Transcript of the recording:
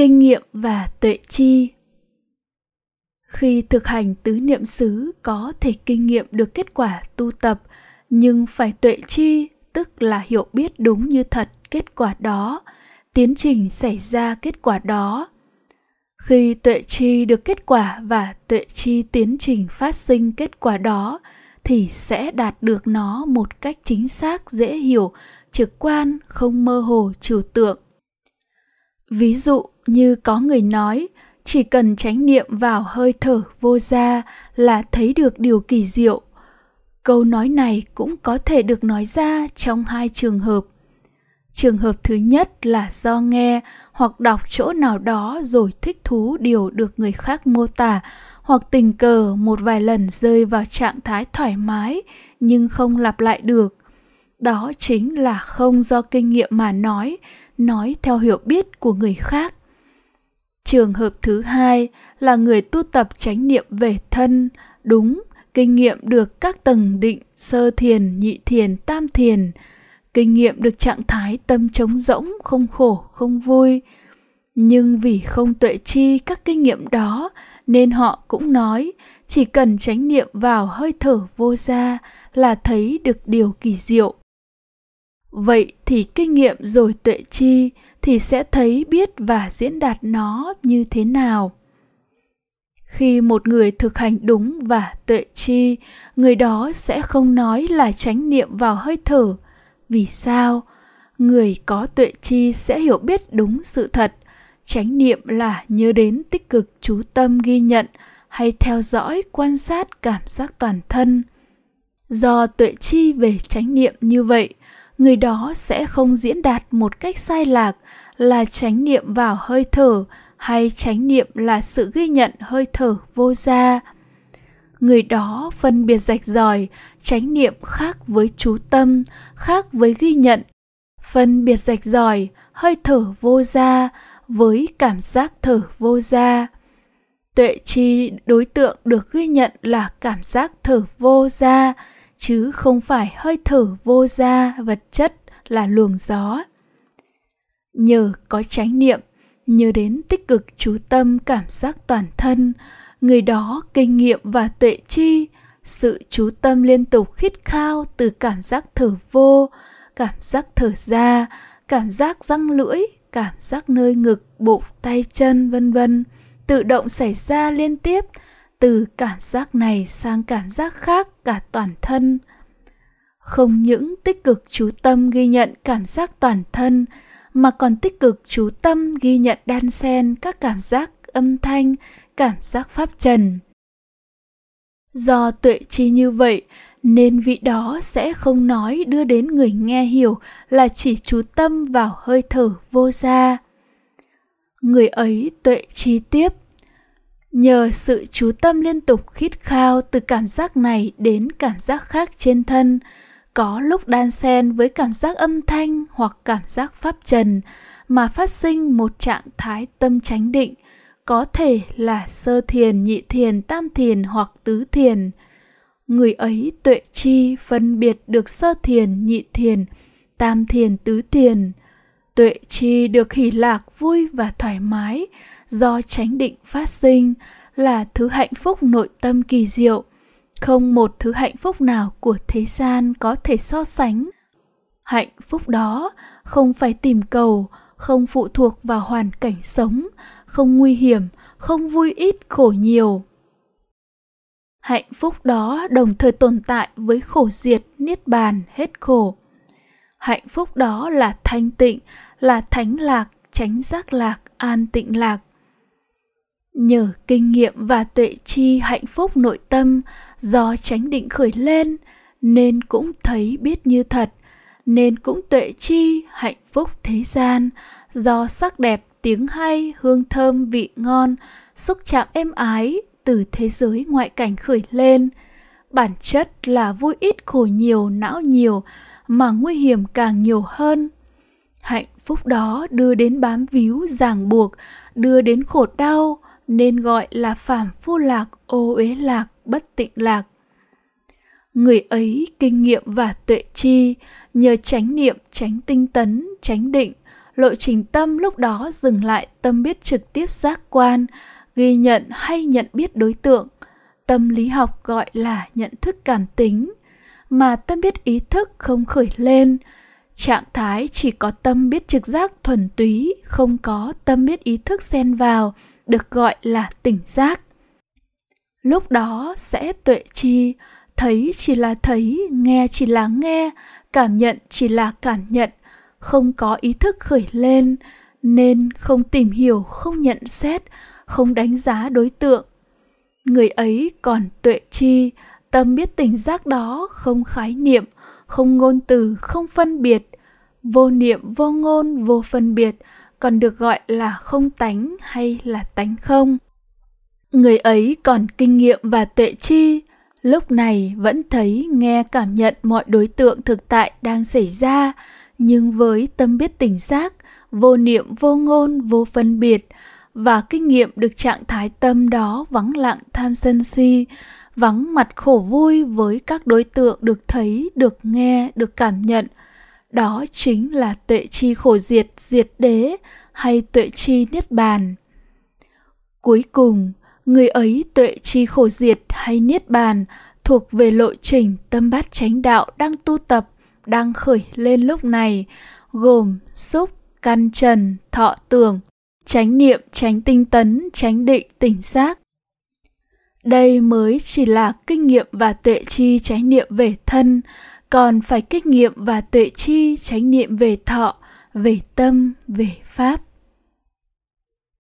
kinh nghiệm và tuệ chi. Khi thực hành tứ niệm xứ, có thể kinh nghiệm được kết quả tu tập, nhưng phải tuệ chi, tức là hiểu biết đúng như thật kết quả đó, tiến trình xảy ra kết quả đó. Khi tuệ chi được kết quả và tuệ chi tiến trình phát sinh kết quả đó, thì sẽ đạt được nó một cách chính xác, dễ hiểu, trực quan, không mơ hồ, trừu tượng. Ví dụ như có người nói, chỉ cần chánh niệm vào hơi thở vô gia là thấy được điều kỳ diệu. Câu nói này cũng có thể được nói ra trong hai trường hợp. Trường hợp thứ nhất là do nghe hoặc đọc chỗ nào đó rồi thích thú điều được người khác mô tả, hoặc tình cờ một vài lần rơi vào trạng thái thoải mái nhưng không lặp lại được. Đó chính là không do kinh nghiệm mà nói nói theo hiểu biết của người khác trường hợp thứ hai là người tu tập chánh niệm về thân. Đúng, kinh nghiệm được các tầng định, sơ thiền, nhị thiền, tam thiền. Kinh nghiệm được trạng thái tâm trống rỗng, không khổ, không vui. Nhưng vì không tuệ chi các kinh nghiệm đó, nên họ cũng nói, chỉ cần chánh niệm vào hơi thở vô ra là thấy được điều kỳ diệu vậy thì kinh nghiệm rồi tuệ chi thì sẽ thấy biết và diễn đạt nó như thế nào? Khi một người thực hành đúng và tuệ chi, người đó sẽ không nói là chánh niệm vào hơi thở. Vì sao? Người có tuệ chi sẽ hiểu biết đúng sự thật. Chánh niệm là nhớ đến tích cực chú tâm ghi nhận hay theo dõi quan sát cảm giác toàn thân. Do tuệ chi về chánh niệm như vậy người đó sẽ không diễn đạt một cách sai lạc là chánh niệm vào hơi thở hay chánh niệm là sự ghi nhận hơi thở vô gia. Người đó phân biệt rạch ròi, chánh niệm khác với chú tâm, khác với ghi nhận. Phân biệt rạch ròi, hơi thở vô gia với cảm giác thở vô gia. Tuệ chi đối tượng được ghi nhận là cảm giác thở vô gia chứ không phải hơi thở vô gia vật chất là luồng gió. Nhờ có chánh niệm, nhớ đến tích cực chú tâm cảm giác toàn thân, người đó kinh nghiệm và tuệ chi, sự chú tâm liên tục khít khao từ cảm giác thở vô, cảm giác thở ra, cảm giác răng lưỡi, cảm giác nơi ngực, bụng, tay chân, vân vân, tự động xảy ra liên tiếp từ cảm giác này sang cảm giác khác cả toàn thân. Không những tích cực chú tâm ghi nhận cảm giác toàn thân, mà còn tích cực chú tâm ghi nhận đan xen các cảm giác âm thanh, cảm giác pháp trần. Do tuệ chi như vậy, nên vị đó sẽ không nói đưa đến người nghe hiểu là chỉ chú tâm vào hơi thở vô gia. Người ấy tuệ chi tiếp nhờ sự chú tâm liên tục khít khao từ cảm giác này đến cảm giác khác trên thân, có lúc đan xen với cảm giác âm thanh hoặc cảm giác pháp trần mà phát sinh một trạng thái tâm chánh định, có thể là sơ thiền, nhị thiền, tam thiền hoặc tứ thiền. Người ấy tuệ chi phân biệt được sơ thiền, nhị thiền, tam thiền, tứ thiền tuệ chi được hỷ lạc vui và thoải mái do chánh định phát sinh là thứ hạnh phúc nội tâm kỳ diệu. Không một thứ hạnh phúc nào của thế gian có thể so sánh. Hạnh phúc đó không phải tìm cầu, không phụ thuộc vào hoàn cảnh sống, không nguy hiểm, không vui ít khổ nhiều. Hạnh phúc đó đồng thời tồn tại với khổ diệt, niết bàn, hết khổ hạnh phúc đó là thanh tịnh, là thánh lạc tránh giác lạc, an tịnh lạc. Nhờ kinh nghiệm và tuệ chi hạnh phúc nội tâm do chánh định khởi lên, nên cũng thấy biết như thật, nên cũng tuệ chi hạnh phúc thế gian do sắc đẹp, tiếng hay, hương thơm, vị ngon, xúc chạm êm ái từ thế giới ngoại cảnh khởi lên. Bản chất là vui ít khổ nhiều, não nhiều mà nguy hiểm càng nhiều hơn. Hạnh phúc đó đưa đến bám víu ràng buộc, đưa đến khổ đau, nên gọi là phàm phu lạc, ô uế lạc, bất tịnh lạc. Người ấy kinh nghiệm và tuệ chi, nhờ chánh niệm tránh tinh tấn tránh định, lộ trình tâm lúc đó dừng lại tâm biết trực tiếp giác quan, ghi nhận hay nhận biết đối tượng. Tâm lý học gọi là nhận thức cảm tính mà tâm biết ý thức không khởi lên. Trạng thái chỉ có tâm biết trực giác thuần túy, không có tâm biết ý thức xen vào, được gọi là tỉnh giác. Lúc đó sẽ tuệ chi, thấy chỉ là thấy, nghe chỉ là nghe, cảm nhận chỉ là cảm nhận. Không có ý thức khởi lên, nên không tìm hiểu, không nhận xét, không đánh giá đối tượng. Người ấy còn tuệ chi tâm biết tỉnh giác đó không khái niệm, không ngôn từ, không phân biệt. Vô niệm, vô ngôn, vô phân biệt còn được gọi là không tánh hay là tánh không? Người ấy còn kinh nghiệm và tuệ chi. Lúc này vẫn thấy nghe cảm nhận mọi đối tượng thực tại đang xảy ra, nhưng với tâm biết tỉnh giác, vô niệm, vô ngôn, vô phân biệt và kinh nghiệm được trạng thái tâm đó vắng lặng tham sân si vắng mặt khổ vui với các đối tượng được thấy, được nghe, được cảm nhận. Đó chính là tuệ chi khổ diệt diệt đế hay tuệ chi niết bàn. Cuối cùng, người ấy tuệ chi khổ diệt hay niết bàn thuộc về lộ trình tâm bát chánh đạo đang tu tập, đang khởi lên lúc này, gồm xúc, căn trần, thọ tưởng, chánh niệm, chánh tinh tấn, chánh định, tỉnh giác đây mới chỉ là kinh nghiệm và tuệ chi chánh niệm về thân, còn phải kinh nghiệm và tuệ chi chánh niệm về thọ, về tâm, về pháp.